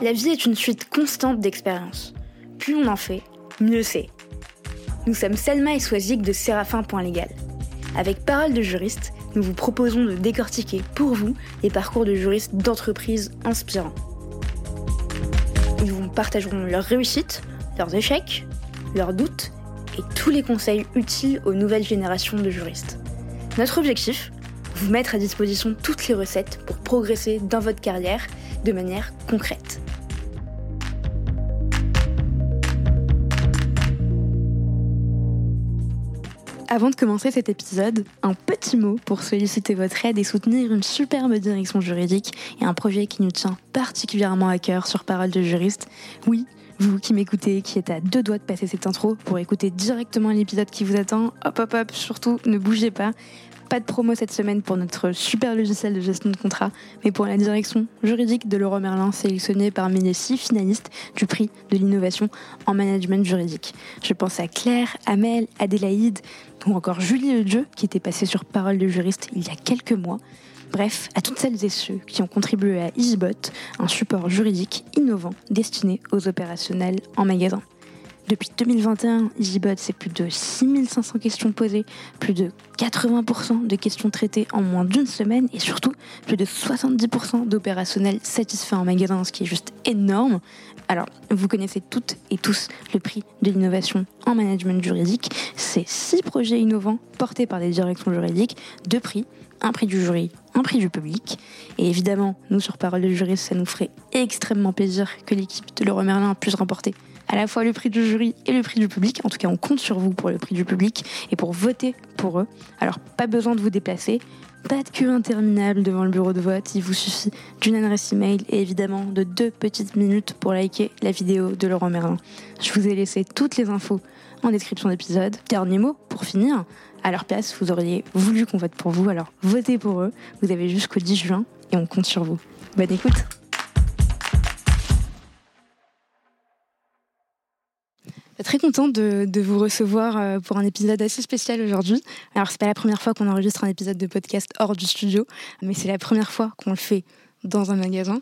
La vie est une suite constante d'expériences. Plus on en fait, mieux c'est. Nous sommes Selma et Swazik de Séraphin.légal. Avec Parole de juriste, nous vous proposons de décortiquer pour vous les parcours de juristes d'entreprises inspirants. Ils vous partageront leurs réussites, leurs échecs, leurs doutes et tous les conseils utiles aux nouvelles générations de juristes. Notre objectif Vous mettre à disposition toutes les recettes pour progresser dans votre carrière de manière concrète. Avant de commencer cet épisode, un petit mot pour solliciter votre aide et soutenir une superbe direction juridique et un projet qui nous tient particulièrement à cœur sur Parole de juriste. Oui, vous qui m'écoutez, qui êtes à deux doigts de passer cette intro pour écouter directement l'épisode qui vous attend, hop hop hop, surtout ne bougez pas. Pas de promo cette semaine pour notre super logiciel de gestion de contrat, mais pour la direction juridique de Leroy Merlin, sélectionnée parmi les six finalistes du prix de l'innovation en management juridique. Je pense à Claire, Amel, Adélaïde ou encore Julie Dieu qui était passée sur Parole de juriste il y a quelques mois. Bref, à toutes celles et ceux qui ont contribué à EasyBot, un support juridique innovant destiné aux opérationnels en magasin. Depuis 2021, EasyBot, c'est plus de 6500 questions posées, plus de 80% de questions traitées en moins d'une semaine et surtout plus de 70% d'opérationnels satisfaits en magasin, ce qui est juste énorme. Alors, vous connaissez toutes et tous le prix de l'innovation en management juridique. C'est six projets innovants portés par des directions juridiques, deux prix un prix du jury, un prix du public. Et évidemment, nous, sur Parole de Jury, ça nous ferait extrêmement plaisir que l'équipe de Leroy Merlin puisse remporter à la fois le prix du jury et le prix du public. En tout cas, on compte sur vous pour le prix du public et pour voter pour eux. Alors, pas besoin de vous déplacer. Pas de queue interminable devant le bureau de vote, il vous suffit d'une adresse email et évidemment de deux petites minutes pour liker la vidéo de Laurent Merlin. Je vous ai laissé toutes les infos en description d'épisode. Dernier mot pour finir, à leur place, vous auriez voulu qu'on vote pour vous, alors votez pour eux. Vous avez jusqu'au 10 juin et on compte sur vous. Bonne écoute Très contente de, de, vous recevoir euh, pour un épisode assez spécial aujourd'hui. Alors c'est pas la première fois qu'on enregistre un épisode de podcast hors du studio, mais c'est la première fois qu'on le fait dans un magasin.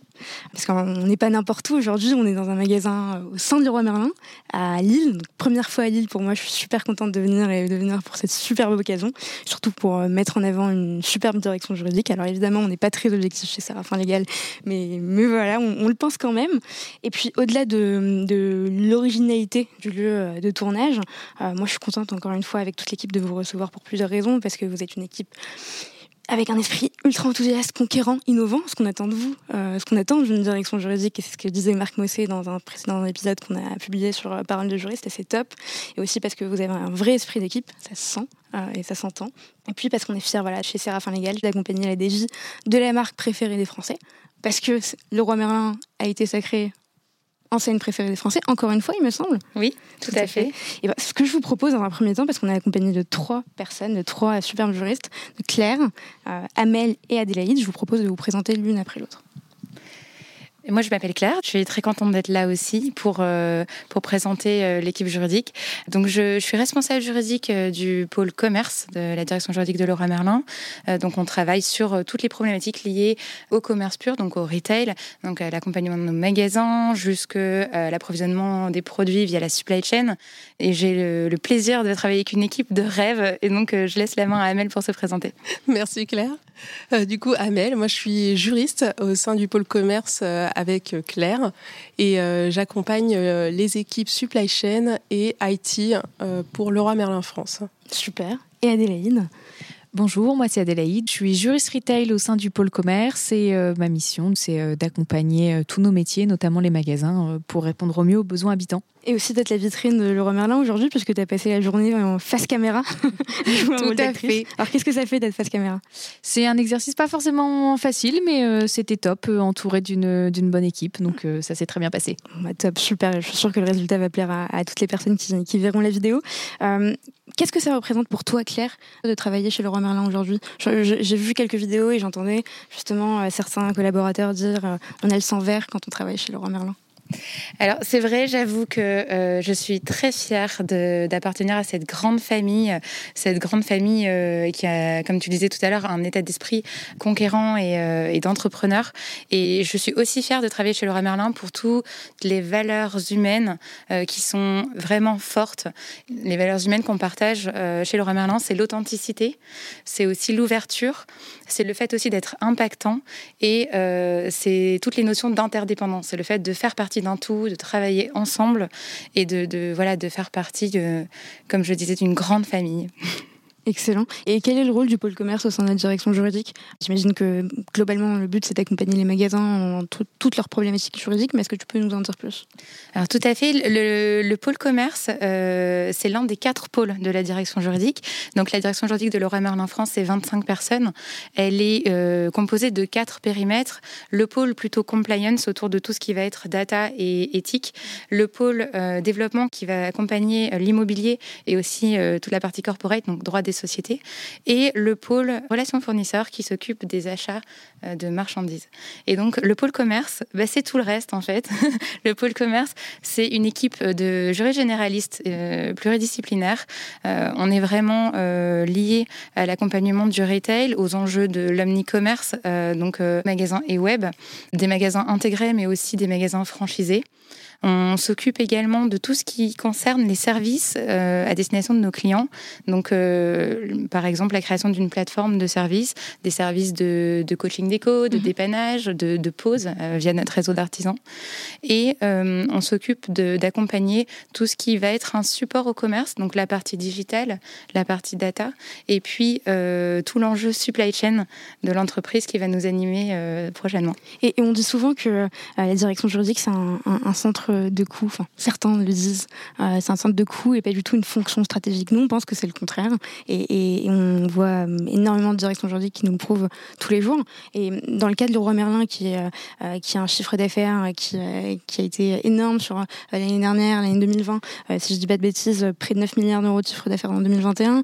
Parce qu'on n'est pas n'importe où aujourd'hui, on est dans un magasin au sein du Roi Merlin, à Lille. première fois à Lille pour moi, je suis super contente de venir et de venir pour cette superbe occasion. Surtout pour euh, mettre en avant une superbe direction juridique. Alors évidemment, on n'est pas très objectif chez Séraphin Légal, mais, mais voilà, on, le pense quand même. Et puis au-delà de, l'originalité du lieu euh, de tournage, euh, moi je suis contente encore une fois avec toute l'équipe de vous recevoir pour plusieurs raisons, parce que vous êtes une équipe avec un esprit ultra enthousiaste, conquérant, innovant, ce qu'on attend de vous, euh, ce qu'on attend d'une direction juridique, et c'est ce que disait Marc Mossé dans un précédent épisode qu'on a publié sur euh, Parole de juriste, c'est top. Et aussi parce que vous avez un vrai esprit d'équipe, ça se sent euh, et ça s'entend. Et puis parce qu'on est fiers, voilà, chez Séraphin Légal, d'accompagner la DJ de la marque préférée des Français, parce que le roi Merlin a été sacré enseigne préférée des Français, encore une fois, il me semble. Oui, tout, à, fait. Et ben, ce que je vous propose dans un premier temps, parce qu'on est accompagné de trois personnes, de trois superbes juristes, de Claire, euh, Amel et Adélaïde, je vous propose de vous présenter l'une après l'autre. Moi, je m'appelle Claire. Je suis très contente d'être là aussi pour, euh, pour présenter euh, l'équipe juridique. Donc, je, suis responsable juridique euh, du pôle commerce de la direction juridique de Laura Merlin. donc, on travaille sur toutes les problématiques liées au commerce pur, donc au retail, donc à l'accompagnement de nos magasins, jusqu'à l'approvisionnement des produits via la supply chain. Et j'ai le, le, plaisir de travailler avec une équipe de rêve. Et donc, je laisse la main à Amel pour se présenter. Merci Claire. du coup, Amel, moi, je suis juriste au sein du pôle commerce avec euh, Claire et euh, j'accompagne euh, les équipes supply chain et IT pour Leroy Merlin France. Super. Et Adélaïde Bonjour, moi c'est Adélaïde, je suis juriste retail au sein du pôle commerce et ma mission c'est d'accompagner tous nos métiers, notamment les magasins, pour répondre au mieux aux besoins habitants et aussi d'être la vitrine de Leroy Merlin aujourd'hui, puisque tu as passé la journée en face caméra. Tout à fait. Alors, qu'est-ce que ça fait d'être face caméra? C'est un exercice pas forcément facile, mais euh, c'était top, euh, entouré d'une, bonne équipe. Donc, euh, ça s'est très bien passé. Bah, top, super. Je suis sûre que le résultat va plaire à, toutes les personnes qui, qui verront la vidéo. qu'est-ce que ça représente pour toi, Claire, de travailler chez Leroy Merlin aujourd'hui? J'ai vu quelques vidéos et j'entendais justement certains collaborateurs dire on a le sang vert quand on travaille chez Leroy Merlin. Alors c'est vrai, j'avoue que euh, je suis très fière d'appartenir à cette grande famille, cette grande famille euh, qui a, comme tu disais tout à l'heure, un état d'esprit conquérant et, euh, et d'entrepreneur. Et je suis aussi fière de travailler chez Laura Merlin pour toutes les valeurs humaines qui sont vraiment fortes. Les valeurs humaines qu'on partage chez Laura Merlin, c'est l'authenticité, c'est aussi l'ouverture, c'est le fait aussi d'être impactant et c'est toutes les notions d'interdépendance, c'est le fait de faire partie d'un tout, de travailler ensemble et de, voilà, de faire partie, comme je disais, d'une grande famille. Excellent. Et quel est le rôle du pôle commerce au sein de la direction juridique? J'imagine que globalement, le but, c'est d'accompagner les magasins en toutes leurs problématiques juridiques, mais est-ce que tu peux nous en dire plus? Alors tout à fait. Le, pôle commerce, euh, c'est l'un des quatre pôles de la direction juridique. Donc la direction juridique de Laura Merlin France, c'est 25 personnes. Elle est euh, composée de quatre périmètres. Le pôle plutôt compliance autour de tout ce qui va être data et éthique. Le pôle euh, développement qui va accompagner l'immobilier et aussi toute la partie corporate, donc droit des sociétés, et le pôle relations fournisseurs qui s'occupe des achats euh, de marchandises. Et donc le pôle commerce, bah, c'est tout le reste en fait. le pôle commerce, c'est une équipe de juristes généralistes euh, pluridisciplinaires. Euh, on est vraiment lié à l'accompagnement du retail, aux enjeux de l'omnicommerce, donc magasins et web, des magasins intégrés mais aussi des magasins franchisés. On s'occupe également de tout ce qui concerne les services euh, à destination de nos clients. Donc, euh, par exemple, la création d'une plateforme de services, des services de, coaching déco, de mhm. dépannage, de, pause euh, via notre réseau d'artisans. Et on s'occupe d'accompagner tout ce qui va être un support au commerce, donc la partie digitale, la partie data, et puis tout l'enjeu supply chain de l'entreprise qui va nous animer prochainement. Et, on dit souvent que la direction juridique, c'est un centre de coût. Enfin, certains le disent. Euh, c'est un centre de coût et pas du tout une fonction stratégique. Nous, on pense que c'est le contraire. Et, on voit euh, énormément de directions juridiques qui nous le prouvent tous les jours. Et dans le cas de Leroy Merlin, qui, euh, a un chiffre d'affaires qui, qui, a été énorme sur l'année dernière, l'année 2020, si je dis pas de bêtises, près de 9 milliards d'euros de chiffre d'affaires en 2021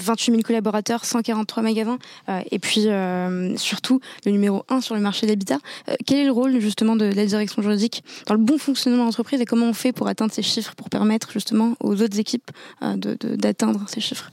28 000 collaborateurs, 143 magasins, euh, et puis euh, surtout le numéro 1 sur le marché de l'habitat. Euh, quel est le rôle justement de, la direction juridique dans le bon fonctionnement de l'entreprise et comment on fait pour atteindre ces chiffres, pour permettre justement aux autres équipes d'atteindre ces chiffres?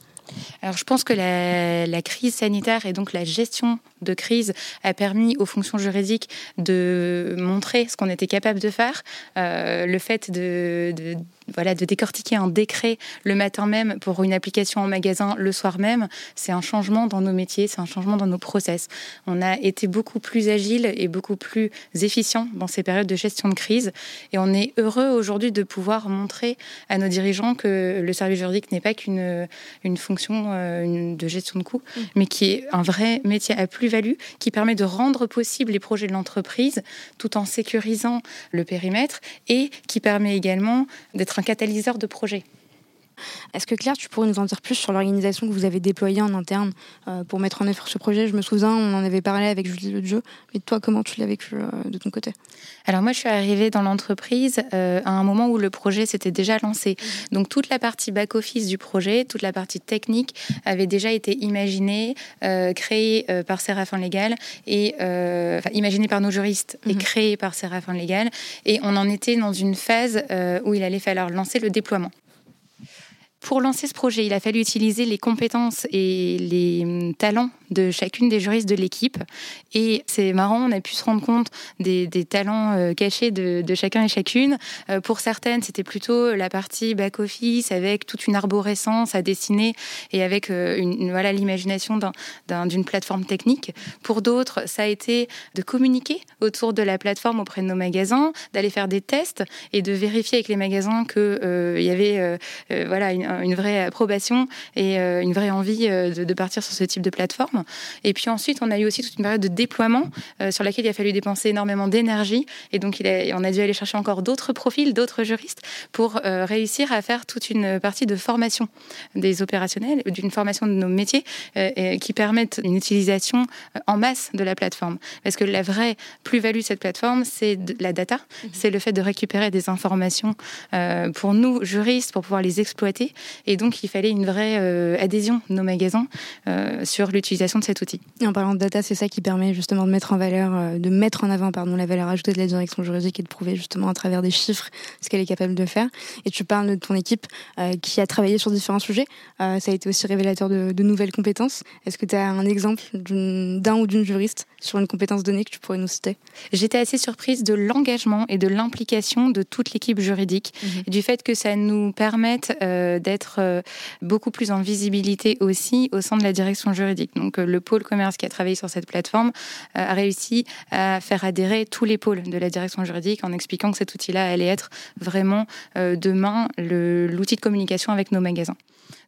Alors je pense que la, crise sanitaire et donc la gestion de crise a permis aux fonctions juridiques de montrer ce qu'on était capable de faire. le fait de voilà, de décortiquer un décret le matin même pour une application en magasin le soir même, c'est un changement dans nos métiers, c'est un changement dans nos process. On a été beaucoup plus agile et beaucoup plus efficient dans ces périodes de gestion de crise et on est heureux aujourd'hui de pouvoir montrer à nos dirigeants que le service juridique n'est pas qu'une une fonction euh, de gestion de coûts, mmh. mais qui est un vrai métier à plus-value qui permet de rendre possible les projets de l'entreprise tout en sécurisant le périmètre et qui permet également d'être un catalyseur de projet. Est-ce que Claire, tu pourrais nous en dire plus sur l'organisation que vous avez déployée en interne euh, pour mettre en œuvre ce projet? Je me souviens, on en avait parlé avec Julie Le Jeu, mais toi, comment tu l'as vécu euh, de ton côté? Alors moi, je suis arrivée dans l'entreprise euh, à un moment où le projet s'était déjà lancé. Donc toute la partie back-office du projet, toute la partie technique avait déjà été imaginée, créée par Séraphin Légal, et enfin, imaginée par nos juristes et mhm. créée par Séraphin Légal. Et on en était dans une phase où il allait falloir lancer le déploiement. Pour lancer ce projet, il a fallu utiliser les compétences et les hum, talents de chacune des juristes de l'équipe. Et c'est marrant, on a pu se rendre compte des, talents euh, cachés de, chacun et chacune. Euh, pour certaines, c'était plutôt la partie back-office avec toute une arborescence à dessiner et avec euh, voilà l'imagination d'une plateforme technique. Pour d'autres, ça a été de communiquer autour de la plateforme auprès de nos magasins, d'aller faire des tests et de vérifier avec les magasins qu'il y avait voilà, une, vraie approbation et une vraie envie de partir sur ce type de plateforme. Et puis ensuite, on a eu aussi toute une période de déploiement euh, sur laquelle il a fallu dépenser énormément d'énergie. Et donc, il on a dû aller chercher encore d'autres profils, d'autres juristes pour euh, réussir à faire toute une partie de formation des opérationnels, d'une formation de nos métiers euh, qui permettent une utilisation en masse de la plateforme. Parce que la vraie plus-value de cette plateforme, c'est la data, mhm. c'est le fait de récupérer des informations pour nous, juristes, pour pouvoir les exploiter. Et donc, il fallait une vraie adhésion de nos magasins sur l'utilisation l'utilisation de cet outil. Et en parlant de data, c'est ça qui permet justement de mettre en valeur, de mettre en avant pardon, la valeur ajoutée de la direction juridique et de prouver justement à travers des chiffres ce qu'elle est capable de faire. Et tu parles de ton équipe qui a travaillé sur différents sujets. ça a été aussi révélateur de, de nouvelles compétences. Est-ce que tu as un exemple d'un ou d'une juriste sur une compétence donnée que tu pourrais nous citer? J'étais assez surprise de l'engagement et de l'implication de toute l'équipe juridique, mhm. du fait que ça nous permette euh, d'être euh, beaucoup plus en visibilité aussi au sein de la direction juridique. Donc euh, le pôle commerce qui a travaillé sur cette plateforme a réussi à faire adhérer tous les pôles de la direction juridique en expliquant que cet outil-là allait être vraiment demain l'outil de communication avec nos magasins.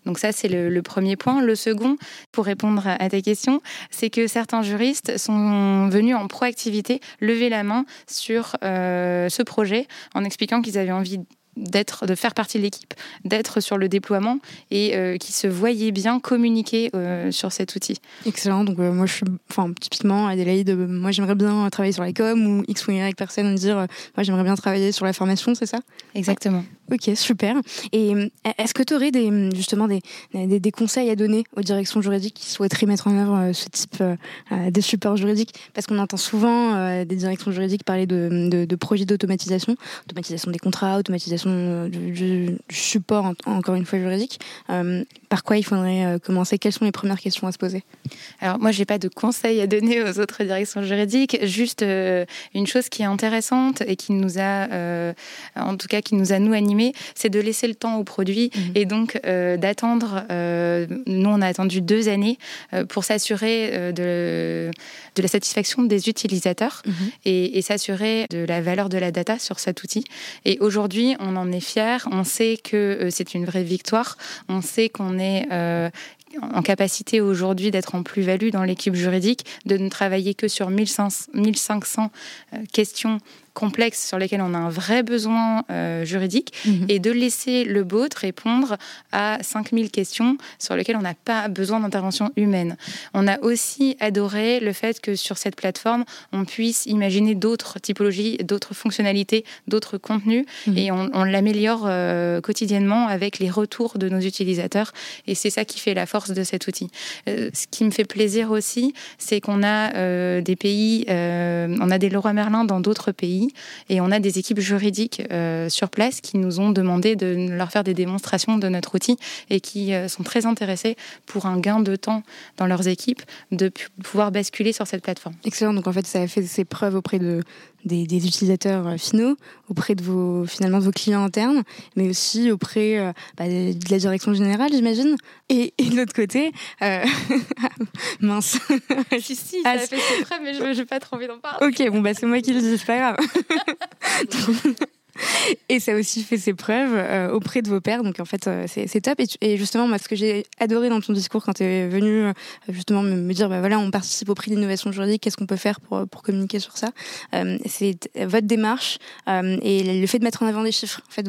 Donc ça, c'est le, premier point. Le second, pour répondre à ta question, c'est que certains juristes sont venus en proactivité lever la main sur euh, ce projet en expliquant qu'ils avaient envie d'être, de faire partie de l'équipe, d'être sur le déploiement et euh, qui se voyaient bien communiquer euh, sur cet outil. Excellent. Donc moi je suis, enfin typiquement Adélaïde, moi j'aimerais bien travailler sur la com ou X ou Y personne me dire, moi j'aimerais bien travailler sur la formation, c'est ça? Exactement. Ok, super. Et euh, est-ce que tu aurais des, justement des, des, conseils à donner aux directions juridiques qui souhaiteraient mettre en œuvre euh, ce type euh, de support juridique Parce qu'on entend souvent des directions juridiques parler de, de, projets d'automatisation, automatisation des contrats, automatisation du, support, encore une fois, juridique. Par quoi il faudrait commencer? Quelles sont les premières questions à se poser? Alors moi, j'ai pas de conseils à donner aux autres directions juridiques. Juste une chose qui est intéressante et qui nous a, en tout cas, qui nous a nous animés c'est de laisser le temps au produit mhm. et donc euh, d'attendre. Euh, nous, on a attendu deux années euh, pour s'assurer de, de, la satisfaction des utilisateurs mhm. et, s'assurer de la valeur de la data sur cet outil. Et aujourd'hui, on en est fier. On sait que c'est une vraie victoire. On sait qu'on est en capacité aujourd'hui d'être en plus-value dans l'équipe juridique, de ne travailler que sur 1500 questions complexes sur lesquels on a un vrai besoin euh, juridique mhm. et de laisser le bot répondre à 5000 questions sur lesquelles on n'a pas besoin d'intervention humaine. On a aussi adoré le fait que sur cette plateforme, on puisse imaginer d'autres typologies, d'autres fonctionnalités, d'autres contenus mhm. et on, l'améliore euh, quotidiennement avec les retours de nos utilisateurs et c'est ça qui fait la force de cet outil. Euh, ce qui me fait plaisir aussi, c'est qu'on a des pays, on a des Leroy Merlin dans d'autres pays et on a des équipes juridiques euh, sur place qui nous ont demandé de leur faire des démonstrations de notre outil et qui euh, sont très intéressés pour un gain de temps dans leurs équipes de pouvoir basculer sur cette plateforme. Excellent. Donc en fait, ça a fait ses preuves auprès de, des, utilisateurs euh, finaux, auprès de vos finalement de vos clients internes, mais aussi auprès bah, de la direction générale, j'imagine. Et, de l'autre côté, mince. si si, ça a fait ses preuves, mais je n'ai pas trop envie d'en parler. Ok, bon bah c'est moi qui le dis, c'est pas grave. et ça a aussi fait ses preuves euh, auprès de vos pères. Donc en fait, euh, c'est top. Et, justement, ce que j'ai adoré dans ton discours quand tu es venu euh, justement me, dire, bah voilà, on participe au prix d'innovation juridique, qu'est-ce qu'on peut faire pour, communiquer sur ça C'est votre démarche et le fait de mettre en avant des chiffres. En fait,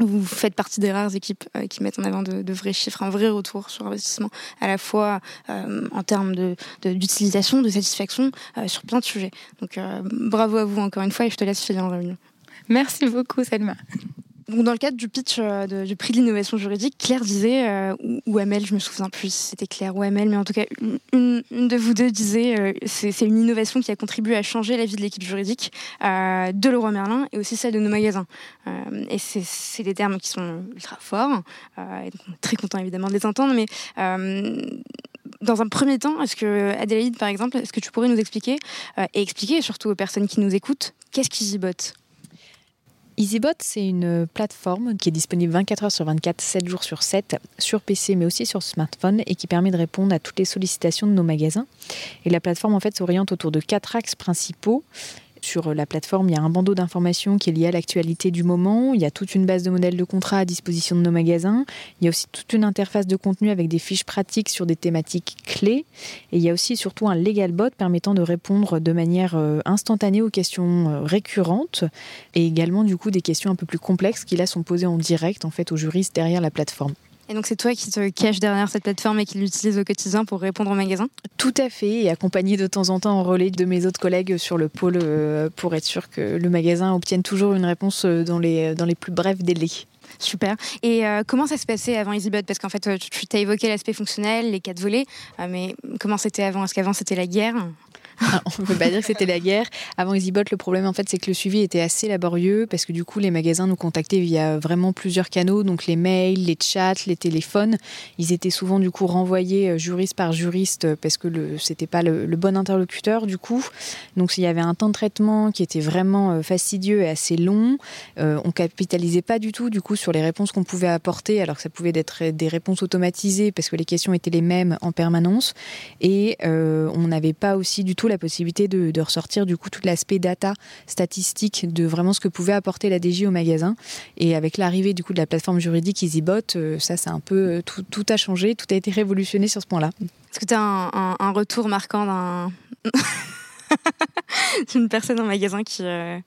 vous, faites partie des rares équipes qui mettent en avant de, vrais chiffres, un vrai retour sur investissement, à la fois en termes d'utilisation, de, de, satisfaction, sur plein de sujets. Donc bravo à vous encore une fois et je te laisse filer en réunion. Merci beaucoup, Selma. Donc, dans le cadre du pitch euh, du prix de l'innovation juridique, Claire disait, euh, ou, Amel, je me souviens plus si c'était Claire ou Amel, mais en tout cas, une, de vous deux disait euh, c'est une innovation qui a contribué à changer la vie de l'équipe juridique de Leroy Merlin et aussi celle de nos magasins. et c'est des termes qui sont ultra forts, et donc très content évidemment de les entendre, mais dans un premier temps, est-ce que Adélaïde, par exemple, est-ce que tu pourrais nous expliquer et expliquer surtout aux personnes qui nous écoutent, qu'est-ce qu'EasyBot EasyBot, c'est une plateforme qui est disponible 24 heures sur 24, 7 jours sur 7, sur PC mais aussi sur smartphone et qui permet de répondre à toutes les sollicitations de nos magasins. Et la plateforme en fait s'oriente autour de quatre axes principaux. Sur la plateforme, il y a un bandeau d'informations qui est lié à l'actualité du moment. Il y a toute une base de modèles de contrats à disposition de nos magasins. Il y a aussi toute une interface de contenu avec des fiches pratiques sur des thématiques clés. Et il y a aussi surtout un legal bot permettant de répondre de manière euh, instantanée aux questions euh, récurrentes et également du coup des questions un peu plus complexes qui là sont posées en direct en fait aux juristes derrière la plateforme. Et donc c'est toi qui te caches derrière cette plateforme et qui l'utilise au quotidien pour répondre aux magasins Tout à fait, et accompagné de temps en temps en relais de mes autres collègues sur le pôle euh, pour être sûr que le magasin obtienne toujours une réponse euh, dans les, dans les plus brefs délais. Super. Et comment ça se passait avant EasyBot? Parce qu'en fait, tu t'as évoqué l'aspect fonctionnel, les quatre volets, mais comment c'était avant? Est-ce qu'avant c'était la guerre? on ne peut pas dire que c'était la guerre. Avant EasyBot, le problème en fait, c'est que le suivi était assez laborieux parce que du coup, les magasins nous contactaient via vraiment plusieurs canaux, donc les mails, les chats, les téléphones. Ils étaient souvent du coup renvoyés euh, juriste par juriste euh, parce que le c'était pas le, bon interlocuteur du coup. Donc il y avait un temps de traitement qui était vraiment euh, fastidieux et assez long. Euh, on capitalisait pas du tout du coup sur les réponses qu'on pouvait apporter, alors que ça pouvait être des réponses automatisées parce que les questions étaient les mêmes en permanence. Et on n'avait pas aussi du tout la possibilité de, ressortir du coup tout l'aspect data, statistique de vraiment ce que pouvait apporter la DJ au magasin. Et avec l'arrivée du coup de la plateforme juridique EasyBot, euh, ça, c'est un peu euh, tout, a changé, tout a été révolutionné sur ce point-là. Est-ce que tu as un, retour marquant d'un d'une personne en magasin qui euh,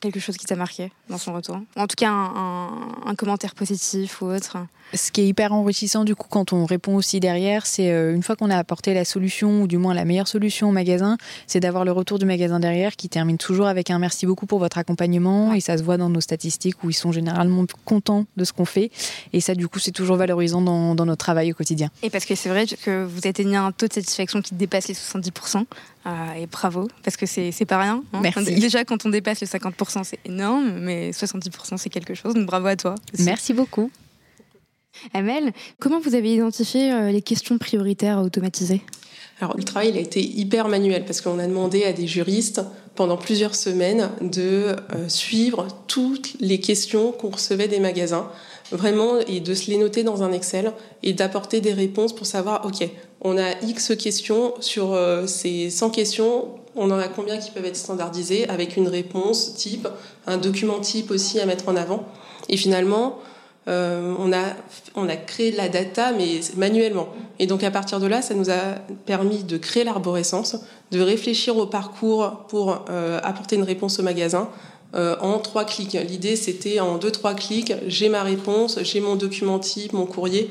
quelque chose qui t'a marqué dans son retour? En tout cas, un, commentaire positif ou autre? Ce qui est hyper enrichissant du coup quand on répond aussi derrière, c'est euh, une fois qu'on a apporté la solution ou du moins la meilleure solution au magasin, c'est d'avoir le retour du magasin derrière qui termine toujours avec un merci beaucoup pour votre accompagnement et ça se voit dans nos statistiques où ils sont généralement contents de ce qu'on fait et ça du coup c'est toujours valorisant dans, dans, notre travail au quotidien. Et parce que c'est vrai que vous atteignez un taux de satisfaction qui dépasse les 70%. Euh, et bravo, parce que c'est pas rien. Hein. Merci. Déjà, quand on dépasse les 50%, c'est énorme, mais 70%, c'est quelque chose. Donc bravo à toi. Merci beaucoup. Amel, comment vous avez identifié euh, les questions prioritaires à automatiser? Alors, le travail il a été hyper manuel parce qu'on a demandé à des juristes pendant plusieurs semaines de euh, suivre toutes les questions qu'on recevait des magasins, vraiment, et de se les noter dans un Excel et d'apporter des réponses pour savoir, OK, on a X questions sur euh, ces 100 questions, on en a combien qui peuvent être standardisées avec une réponse type, un document type aussi à mettre en avant. Et finalement, euh, on, a, on créé la data, mais manuellement. Et donc à partir de là, ça nous a permis de créer l'arborescence, de réfléchir au parcours pour euh, apporter une réponse au magasin, en trois clics. L'idée, c'était en deux, trois clics, j'ai ma réponse, j'ai mon document type, mon courrier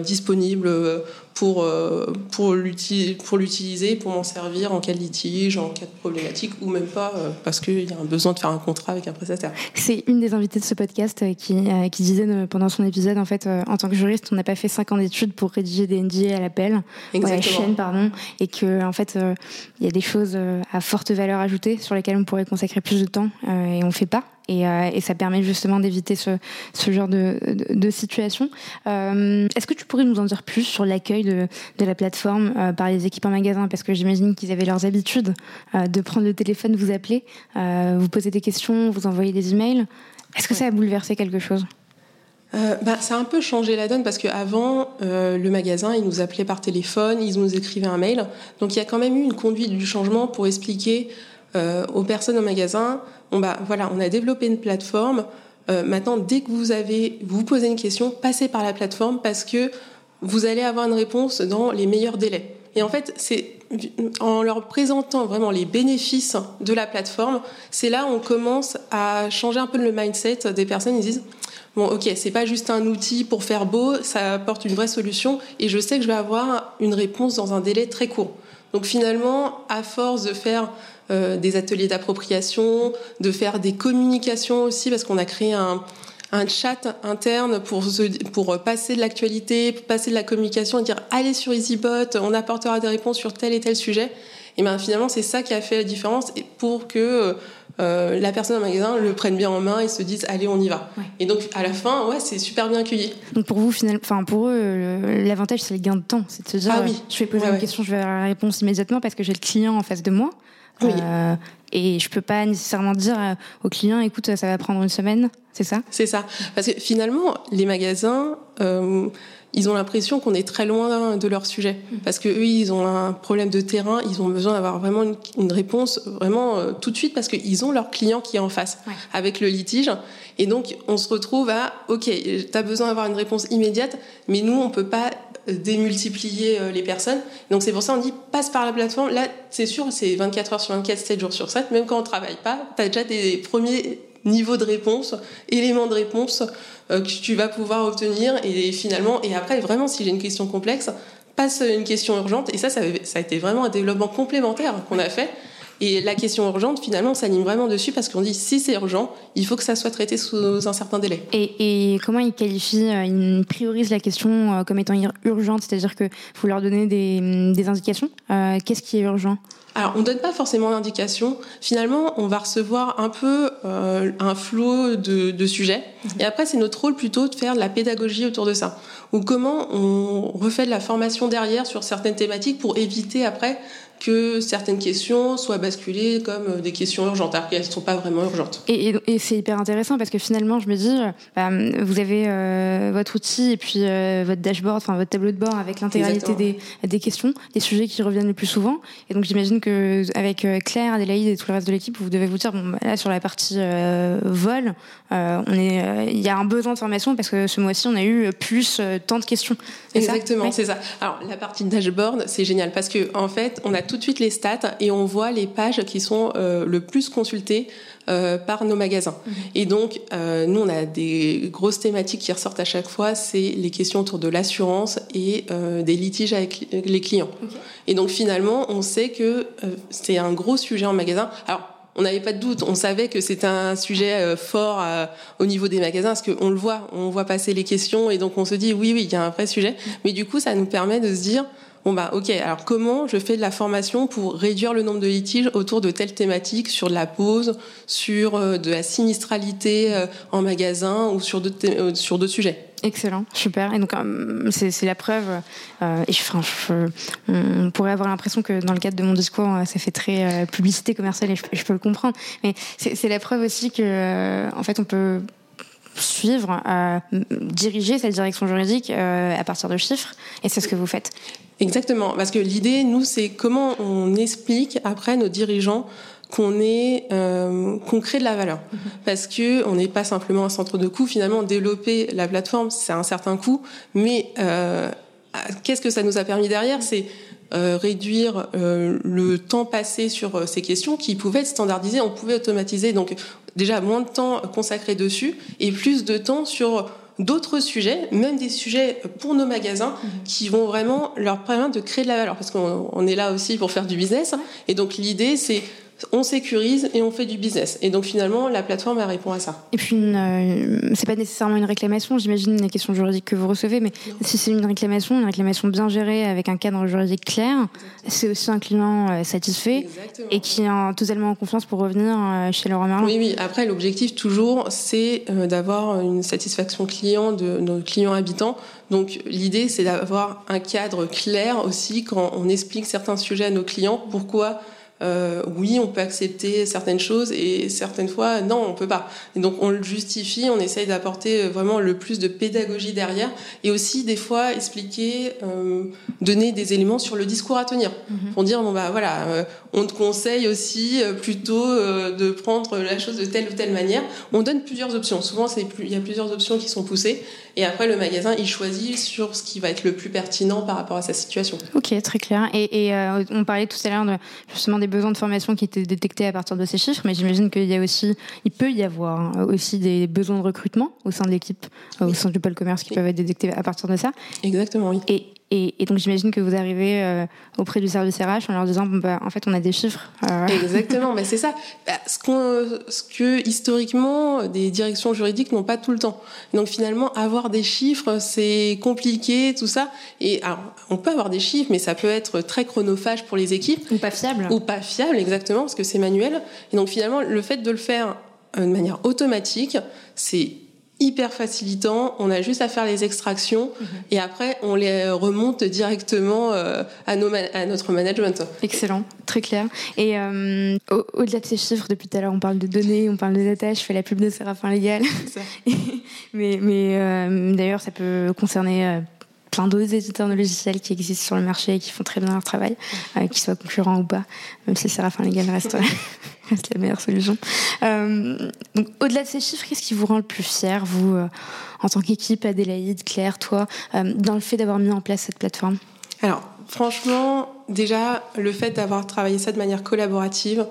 disponible pour, euh, pour l'utiliser, pour m'en servir en cas de litige, en cas de problématique, ou même pas euh, parce qu'il y a un besoin de faire un contrat avec un prestataire. C'est une des invitées de ce podcast euh, qui, qui disait pendant son épisode, en fait, en tant que juriste, on n'a pas fait cinq ans d'études pour rédiger des NDA à l'appel, à la chaîne, pardon, et que en fait, il y a des choses à forte valeur ajoutée sur lesquelles on pourrait consacrer plus de temps, et on fait pas. Euh, et, ça permet justement d'éviter ce, genre de, situation. Euh, est-ce que tu pourrais nous en dire plus sur l'accueil de, la plateforme euh, par les équipes en magasin? Parce que j'imagine qu'ils avaient leurs habitudes de prendre le téléphone, vous appeler, vous poser des questions, vous envoyer des emails. Est-ce que ça a bouleversé quelque chose? Bah, ça a un peu changé la donne parce qu'avant, le magasin, il nous appelait par téléphone, ils nous écrivaient un mail. Donc il y a quand même eu une conduite du changement pour expliquer aux personnes au magasin bah, voilà, on a développé une plateforme. Euh, maintenant, dès que vous avez, vous posez une question, passez par la plateforme parce que vous allez avoir une réponse dans les meilleurs délais. Et en fait, c'est en leur présentant vraiment les bénéfices de la plateforme, c'est là où on commence à changer un peu le mindset des personnes. Ils disent bon, ok, c'est pas juste un outil pour faire beau, ça apporte une vraie solution, et je sais que je vais avoir une réponse dans un délai très court. Donc finalement, à force de faire euh, des ateliers d'appropriation, de faire des communications aussi, parce qu'on a créé un, chat interne pour, pour passer de l'actualité, passer de la communication et dire allez sur EasyBot, on apportera des réponses sur tel et tel sujet. Et bien finalement, c'est ça qui a fait la différence pour que euh, la personne au magasin le prenne bien en main et se dise allez, on y va. Et donc à la fin, ouais, c'est super bien accueilli. Donc pour vous, finalement, enfin pour eux, l'avantage c'est le gain de temps, c'est de se dire ah, oui. je vais poser une question, je vais avoir la réponse immédiatement parce que j'ai le client en face de moi. Euh, et je peux pas nécessairement dire euh, au client, écoute, ça va prendre une semaine, c'est ça? C'est ça. Parce que finalement, les magasins, euh, ils ont l'impression qu'on est très loin de leur sujet. Mm. Parce que eux, ils ont un problème de terrain, ils ont besoin d'avoir vraiment une, réponse vraiment tout de suite parce qu'ils ont leur client qui est en face avec le litige. Et donc, on se retrouve à, OK, tu as besoin d'avoir une réponse immédiate, mais nous, on peut pas démultiplier euh, les personnes. Donc c'est pour ça qu'on dit passe par la plateforme. Là, c'est sûr, c'est 24 heures sur 24, 7 jours sur 7. Même quand on travaille pas, tu as déjà des premiers niveaux de réponse, éléments de réponse euh, que tu vas pouvoir obtenir. Et finalement, et après, vraiment, si j'ai une question complexe, passe une question urgente. Et ça, ça, a été vraiment un développement complémentaire qu'on a fait Et la question urgente, finalement, on s'anime vraiment dessus parce qu'on dit si c'est urgent, il faut que ça soit traité sous un certain délai. Et, comment ils qualifient, euh, ils priorisent la question euh, comme étant urgente, c'est-à-dire que vous leur donnez des, indications. Euh, qu'est-ce qui est urgent? Alors, on ne donne pas forcément d'indication. Finalement, on va recevoir un peu un flot de, de sujets. Et après, c'est notre rôle plutôt de faire de la pédagogie autour de ça. Ou comment on refait de la formation derrière sur certaines thématiques pour éviter après que certaines questions soient basculées comme euh, des questions urgentes, alors qu'elles ne sont pas vraiment urgentes. Et, c'est hyper intéressant parce que finalement, je me dis, euh, bah, vous avez euh, votre outil et puis votre dashboard, enfin votre tableau de bord avec l'intégralité des, des, questions, des sujets qui reviennent le plus souvent. Et donc j'imagine que avec Claire, Adélaïde et tout le reste de l'équipe, vous devez vous dire, bon, bah, là sur la partie vol, on est, il y a un besoin de formation parce que ce mois-ci, on a eu plus tant de questions. Exactement, c'est ça. Alors la partie dashboard, c'est génial parce que en fait, on a tout de suite les stats et on voit les pages qui sont euh, le plus consultées euh, par nos magasins. Mhm. Et donc, euh, nous, on a des grosses thématiques qui ressortent à chaque fois, c'est les questions autour de l'assurance et des litiges avec les clients. Et donc, finalement, on sait que c'est un gros sujet en magasin. Alors, on n'avait pas de doute, on savait que c'était un sujet fort au niveau des magasins parce qu'on le voit, on voit passer les questions et donc on se dit oui, oui, il y a un vrai sujet. Mhm. Mais du coup, ça nous permet de se dire Bon bah ok, alors comment je fais de la formation pour réduire le nombre de litiges autour de telles thématiques, sur de la pause, sur euh, de la sinistralité euh, en magasin ou sur d'autres euh, sur sujets? Excellent, super. Et donc c'est la preuve. et je, on pourrait avoir l'impression que dans le cadre de mon discours, ça fait très publicité commerciale et je, je, peux le comprendre. Mais c'est la preuve aussi que en fait on peut suivre, diriger cette direction juridique à partir de chiffres. Et c'est ce que vous faites. Exactement, parce que l'idée, nous, c'est comment on explique après nos dirigeants qu'on est euh, qu'on crée de la valeur. Mhm. parce que on n'est pas simplement un centre de coût finalement développer la plateforme c'est un certain coût. Mais euh, qu'est-ce que ça nous a permis derrière? C'est euh, réduire euh, le temps passé sur euh, ces questions qui pouvaient être standardisées, on pouvait automatiser. Donc déjà moins de temps consacré dessus et plus de temps sur d'autres sujets, même des sujets pour nos magasins mhm. qui vont vraiment leur permettre de créer de la valeur parce qu'on est là aussi pour faire du business. Et donc l'idée, c'est on sécurise et on fait du business. Et donc finalement, la plateforme elle répond à ça. Et puis, euh, c'est pas nécessairement une réclamation, j'imagine les questions juridiques que vous recevez, mais si c'est une réclamation, une réclamation bien gérée avec un cadre juridique clair, c'est aussi un client euh, satisfait et qui est totalement en confiance pour revenir euh, chez Laurent Merlin. Oui, oui. Après, l'objectif toujours, c'est d'avoir une satisfaction client de nos clients habitants. Donc l'idée, c'est d'avoir un cadre clair aussi quand on explique certains sujets à nos clients. Pourquoi euh, oui, on peut accepter certaines choses et certaines fois, non, on peut pas. Et donc, on le justifie, on essaye d'apporter vraiment le plus de pédagogie derrière et aussi, des fois, expliquer, euh, donner des éléments sur le discours à tenir mhm. pour dire, bon, bah voilà, euh, on te conseille aussi euh, plutôt euh, de prendre la chose de telle ou telle manière. On donne plusieurs options. Souvent, il y a plusieurs options qui sont poussées et après, le magasin, il choisit sur ce qui va être le plus pertinent par rapport à sa situation. Ok, très clair. Et, et on parlait tout à l'heure justement des besoins de formation qui étaient détectés à partir de ces chiffres, mais j'imagine qu'il y a aussi, il peut y avoir hein, aussi des besoins de recrutement au sein de l'équipe, euh, au sein du pôle commerce qui peuvent être détectés à partir de ça. Exactement, oui. Et, et, donc j'imagine que vous arrivez euh, auprès du service RH en leur disant bon, bah, en fait on a des chiffres. Euh. Exactement, mais c'est ça. Bah, ce, qu'on, ce que historiquement des directions juridiques n'ont pas tout le temps. Donc finalement avoir des chiffres c'est compliqué tout ça. Et alors, on peut avoir des chiffres, mais ça peut être très chronophage pour les équipes. Ou pas fiable. Ou pas fiable exactement parce que c'est manuel. Et donc finalement le fait de le faire de manière automatique, c'est hyper facilitant. On a juste à faire les extractions mhm. et après on les remonte directement euh, à, nos à notre management. Excellent, très clair. Et euh, au-delà de ces chiffres, depuis tout à l'heure on parle de données, on parle de data, je fais la pub de Séraphin Légal. mais mais euh, d'ailleurs ça peut concerner plein d'autres éditeurs de logiciels qui existent sur le marché et qui font très bien leur travail, euh, qu'ils soient concurrents ou pas, même si Séraphin Légal reste, reste la meilleure solution. Euh, au-delà de ces chiffres, qu'est-ce qui vous rend le plus fier, vous, euh, en tant qu'équipe, Adélaïde, Claire, toi, euh, dans le fait d'avoir mis en place cette plateforme? Alors, franchement, déjà, le fait d'avoir travaillé ça de manière collaborative,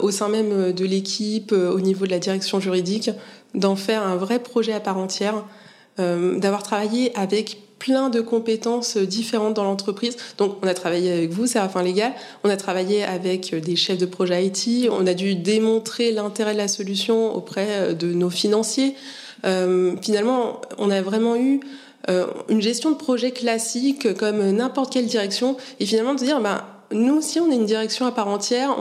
au sein même de l'équipe, au niveau de la direction juridique, d'en faire un vrai projet à part entière, d'avoir travaillé avec plein de compétences différentes dans l'entreprise. Donc, on a travaillé avec vous, Séraphin Légal, on a travaillé avec des chefs de projet IT, on a dû démontrer l'intérêt de la solution auprès de nos financiers. Euh, finalement, on a vraiment eu euh, une gestion de projet classique comme n'importe quelle direction, et finalement de dire, bah, nous aussi, on est une direction à part entière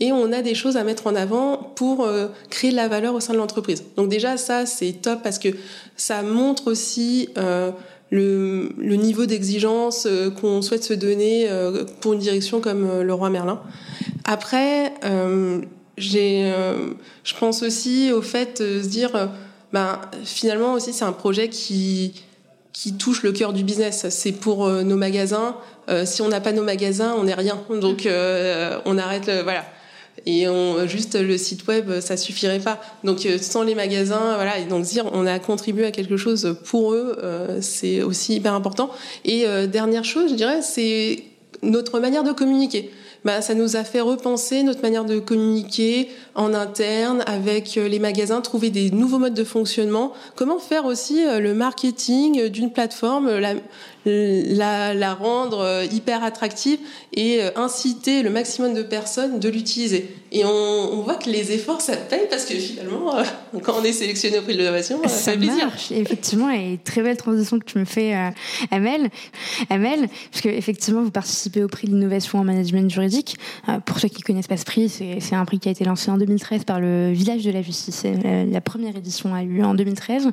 et on a des choses à mettre en avant pour euh, créer de la valeur au sein de l'entreprise. Donc déjà, ça, c'est top parce que ça montre aussi euh, le, le, niveau d'exigence euh, qu'on souhaite se donner euh, pour une direction comme le roi Merlin. Après, j'ai, je pense aussi au fait de se dire, ben, finalement aussi, c'est un projet qui qui touche le cœur du business. C'est pour nos magasins, euh, si on n'a pas nos magasins, on n'est rien. Donc euh, on arrête, voilà. Et juste le site web, ça suffirait pas. Donc euh, sans les magasins, voilà. Et donc dire on a contribué à quelque chose pour eux, c'est aussi hyper important. Et dernière chose, je dirais, c'est notre manière de communiquer. Bah, ça nous a fait repenser notre manière de communiquer en interne avec les magasins, trouver des nouveaux modes de fonctionnement. Comment faire aussi le marketing d'une plateforme, la, la, la rendre euh, hyper attractive et euh, inciter le maximum de personnes de l'utiliser. Et on, on, voit que les efforts, ça paye parce que finalement, euh, quand on est sélectionné au prix de l'innovation, ça, fait plaisir. Marche. effectivement, et très belle transition que tu me fais, Amel. Amel, parce que effectivement, vous participez au prix de l'innovation en management juridique. pour ceux qui connaissent pas ce prix, c'est un prix qui a été lancé en 2013 par le Village de la Justice. La première édition a eu lieu en 2013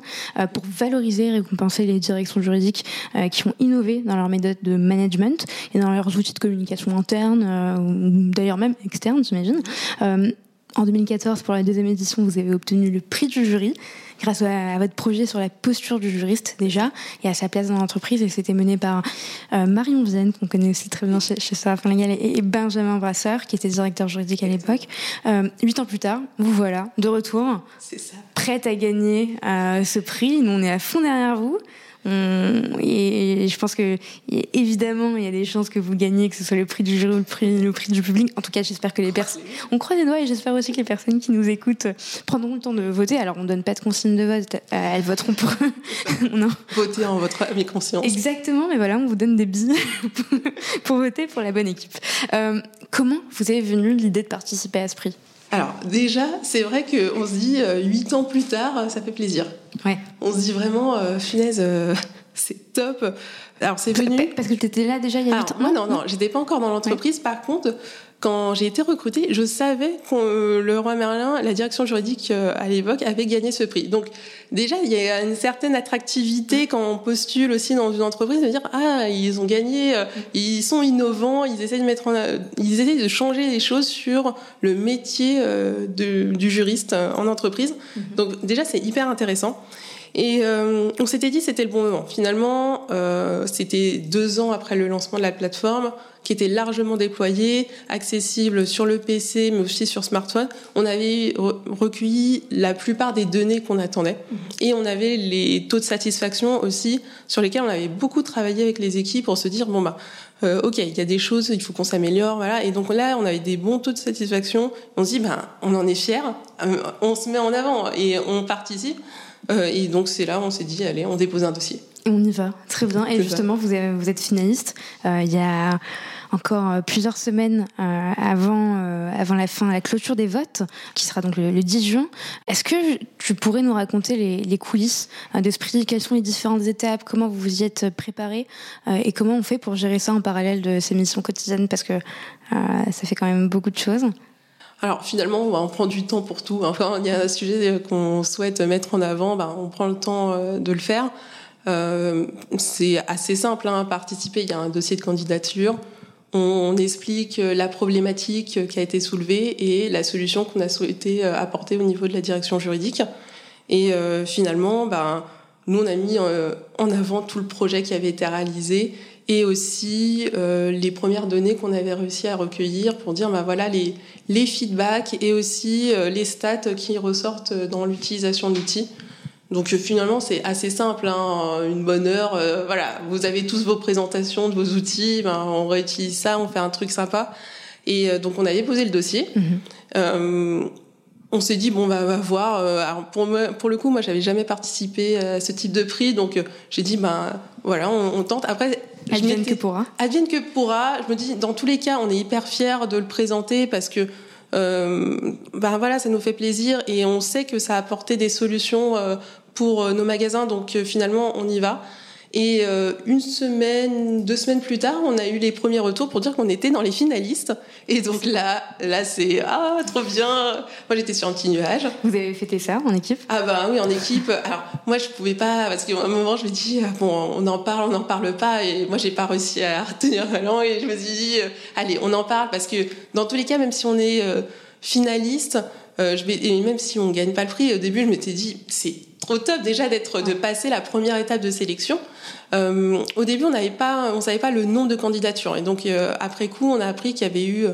pour valoriser et récompenser les directions juridiques qui ont innover dans leur méthode de management et dans leurs outils de communication interne, euh, ou d'ailleurs même externe, j'imagine. Euh, en 2014, pour la deuxième édition, vous avez obtenu le prix du jury grâce à, votre projet sur la posture du juriste déjà et à sa place dans l'entreprise. Et c'était mené par euh, Marion Zen, qu'on connaît aussi très bien chez, chez Sarah et, et, Benjamin Brasseur, qui était directeur juridique à l'époque. Euh, huit ans plus tard, vous voilà de retour, prête à gagner euh, ce prix. Nous, on est à fond derrière vous. On, et, je pense que évidemment il y a des chances que vous gagnez, que ce soit le prix du jury ou le prix, le prix du public. En tout cas, j'espère que les personnes, on croise les doigts et j'espère aussi que les personnes qui nous écoutent prendront le temps de voter. Alors on donne pas de consigne de vote, euh, elles voteront pour. non. Votez en votre âme conscience. Exactement, mais voilà, on vous donne des billes pour voter pour la bonne équipe. Euh, comment vous avez venu l'idée de participer à ce prix? Alors déjà, c'est vrai qu'on se dit euh, huit ans plus tard, ça fait plaisir. Ouais. On se dit vraiment, euh, euh, c'est top. Alors c'est venu. Parce que tu étais là déjà il y a 8 ans Moi non, non, j'étais pas encore dans l'entreprise. Par contre, quand j'ai été recrutée, je savais que le roi Merlin, la direction juridique euh, à l'époque, avait gagné ce prix. Donc déjà, il y a une certaine attractivité quand on postule aussi dans une entreprise de dire ah ils ont gagné, euh, ils sont innovants, ils essaient de mettre en, ils essaient de changer les choses sur le métier euh, de, du juriste en entreprise. Mhm. Donc déjà c'est hyper intéressant. Et euh, on s'était dit c'était le bon moment. Finalement, euh, c'était deux ans après le lancement de la plateforme, qui était largement déployée, accessible sur le PC, mais aussi sur smartphone. On avait recueilli la plupart des données qu'on attendait, mhm. et on avait les taux de satisfaction aussi sur lesquels on avait beaucoup travaillé avec les équipes pour se dire bon bah euh, ok, il y a des choses, il faut qu'on s'améliore, voilà. Et donc là, on avait des bons taux de satisfaction. On se dit, ben, on en est fiers, euh, on se met en avant et on participe. Euh, et donc c'est là, on s'est dit, allez, on dépose un dossier. On y va, très bien. Et justement, vous, vous, êtes finaliste. Il y a encore euh, plusieurs semaines avant, avant la fin, la clôture des votes, qui sera donc le, 10 juin. Est-ce que tu pourrais nous raconter les, coulisses d'Esprit Quelles sont les différentes étapes? Comment vous vous y êtes préparé Et comment on fait pour gérer ça en parallèle de ces missions quotidiennes? Parce que ça fait quand même beaucoup de choses. Alors finalement, on prend du temps pour tout. Enfin, il y a un sujet qu'on souhaite mettre en avant, ben, on prend le temps euh, de le faire. Euh, c'est assez simple hein, participer. Il y a un dossier de candidature. On, explique la problématique qui a été soulevée et la solution qu'on a souhaité euh, apporter au niveau de la direction juridique. Et finalement, ben, nous, on a mis en avant tout le projet qui avait été réalisé et aussi euh, les premières données qu'on avait réussi à recueillir pour dire bah voilà les les feedbacks et aussi euh, les stats qui ressortent dans l'utilisation de l'outil. Donc euh, finalement c'est assez simple, hein, une bonne heure, euh, voilà, vous avez tous vos présentations de vos outils, ben, on réutilise ça, on fait un truc sympa. Et donc on avait posé le dossier. Mm-hmm. on s'est dit bon bah on va voir. Alors pour pour le coup, moi j'avais jamais participé à ce type de prix, donc j'ai dit ben voilà, on, tente. Après, advienne que pourra. Advienne que pourra. Je me dis dans tous les cas, on est hyper fiers de le présenter parce que ben voilà, ça nous fait plaisir et on sait que ça a apporté des solutions pour nos magasins, donc finalement on y va. Et euh, une semaine, deux semaines plus tard, on a eu les premiers retours pour dire qu'on était dans les finalistes. Et donc là, là c'est ah trop bien. Moi j'étais sur un petit nuage. Vous avez fêté ça en équipe? Ah bah oui en équipe. Alors moi je pouvais pas parce qu'à un moment je me dis ah, bon on en parle, on n'en parle pas et moi j'ai pas réussi à retenir la langue et je me suis dit euh, allez on en parle parce que dans tous les cas même si on est euh, finaliste, je vais, et même si on gagne pas le prix au début je m'étais dit c'est trop top déjà d'être de passer la première étape de sélection. Euh, au début, on n'avait pas, on savait pas le nombre de candidatures, et donc euh, après coup, on a appris qu'il y avait eu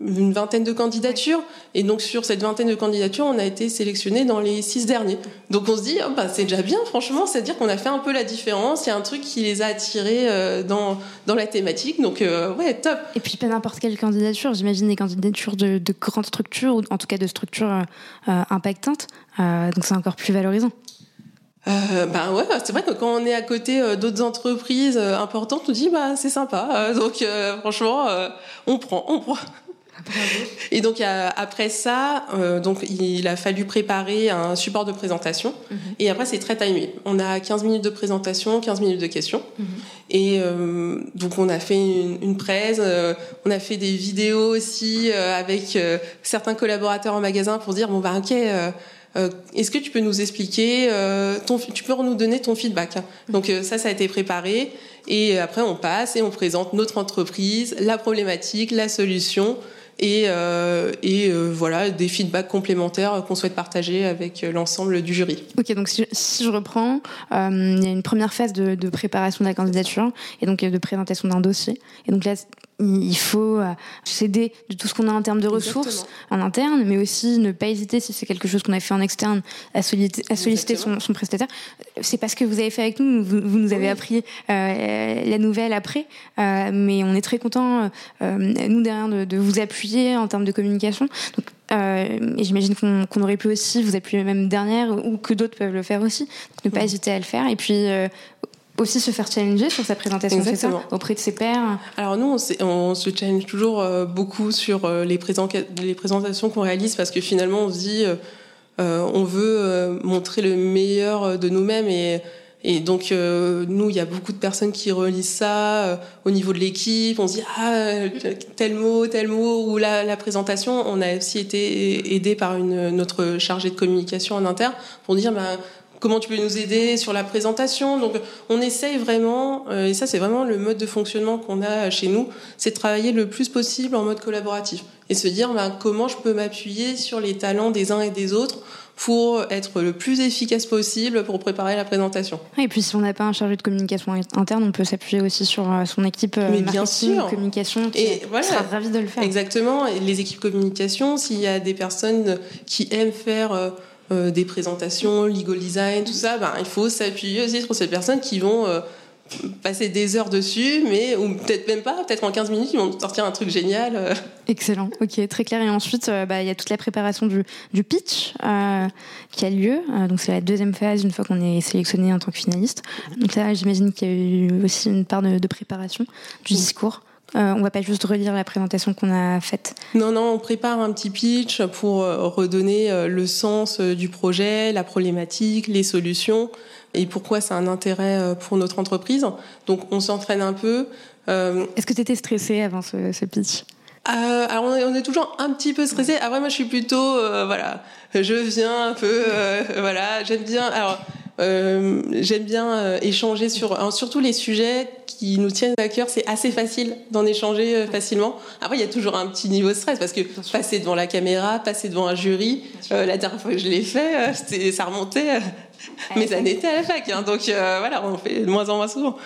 une vingtaine de candidatures. Et donc, sur cette vingtaine de candidatures, on a été sélectionné dans les six derniers. Donc, on se dit, oh, bah, c'est déjà bien, franchement. C'est-à-dire qu'on a fait un peu la différence. Il y a un truc qui les a attirés euh, dans, dans la thématique. Donc, ouais, top. Et puis, pas n'importe quelle candidature. J'imagine des candidatures de, de, grandes structures, ou en tout cas de structures impactantes. donc, c'est encore plus valorisant euh, ben ouais, c'est vrai que quand on est à côté euh, d'autres entreprises euh, importantes, on dit bah c'est sympa. Euh, donc franchement, on prend, on prend. Et donc après ça, donc il a fallu préparer un support de présentation. Mhm. Et après c'est très timé. On a 15 minutes de présentation, 15 minutes de questions. Mhm. Et donc on a fait une, une presse, on a fait des vidéos aussi avec certains collaborateurs en magasin pour dire bon bah ok euh, est-ce que tu peux nous expliquer, euh, ton, tu peux nous donner ton feedback hein. Donc euh, ça, ça a été préparé. Et après, on passe et on présente notre entreprise, la problématique, la solution et, et voilà des feedbacks complémentaires qu'on souhaite partager avec l'ensemble du jury. Ok, donc si, je reprends, il y a une première phase de, préparation de la candidature et donc de présentation d'un dossier. Il faut euh, s'aider de tout ce qu'on a en termes de ressources en interne, mais aussi ne pas hésiter, si c'est quelque chose qu'on a fait en externe, à solliciter, à solliciter son, son, prestataire. C'est parce que vous avez fait avec nous, vous, vous nous avez appris euh, la nouvelle après, euh, mais on est très content euh, nous derrière de, de, vous appuyer en termes de communication. Donc, et j'imagine qu'on aurait pu aussi vous appuyer même dernière ou que d'autres peuvent le faire aussi. Donc, ne pas hésiter à le faire. Et puis aussi se faire challenger sur sa présentation ça, auprès de ses pairs Alors nous, on, on se challenge toujours euh, beaucoup sur euh, les, les, présentations qu'on réalise parce que finalement, on se dit, euh, on veut montrer le meilleur de nous-mêmes et, et donc nous, il y a beaucoup de personnes qui relisent ça au niveau de l'équipe. On se dit ah tel mot, tel mot ou la, la présentation. On a aussi été aidé par une notre chargée de communication en interne pour dire bah, comment tu peux nous aider sur la présentation. Donc on essaye vraiment, euh, et ça c'est vraiment le mode de fonctionnement qu'on a chez nous, c'est de travailler le plus possible en mode collaboratif et se dire ben, comment je peux m'appuyer sur les talents des uns et des autres pour être le plus efficace possible pour préparer la présentation. Et puis si on n'a pas un chargé de communication interne, on peut s'appuyer aussi sur euh, son équipe euh, Mais bien sûr. communication qui et voilà. sera ravie de le faire. Exactement, et les équipes communication, s'il y a des personnes qui aiment faire euh, des présentations, legal design, tout ça, ben, il faut s'appuyer aussi sur ces personnes qui vont euh, passer des heures dessus, mais ou peut-être même pas, peut-être en 15 minutes, ils vont sortir un truc génial. Euh. Excellent, ok, très clair. Et ensuite, bah, il y a toute la préparation du, du pitch qui a lieu. donc c'est la deuxième phase, une fois qu'on est sélectionné en tant que finaliste. Donc là, j'imagine qu'il y a eu aussi une part de, de préparation du discours. Euh, on va pas juste relire la présentation qu'on a faite. Non, non, on prépare un petit pitch pour euh, redonner euh, le sens du projet, la problématique, les solutions et pourquoi c'est un intérêt pour notre entreprise. Donc on s'entraîne un peu. Est-ce que tu étais stressé avant ce, pitch? Alors on est, toujours un petit peu stressé. Après moi je suis plutôt voilà, je viens un peu voilà, j'aime bien alors j'aime bien échanger sur surtout les sujets qui nous tiennent à cœur, c'est assez facile d'en échanger euh, facilement. Après, il y a toujours un petit niveau de stress parce que passer devant la caméra, passer devant un jury, euh, la dernière fois que je l'ai fait, euh, ça remontait mes années étaient à la fac. Hein, donc voilà, on fait de moins en moins souvent.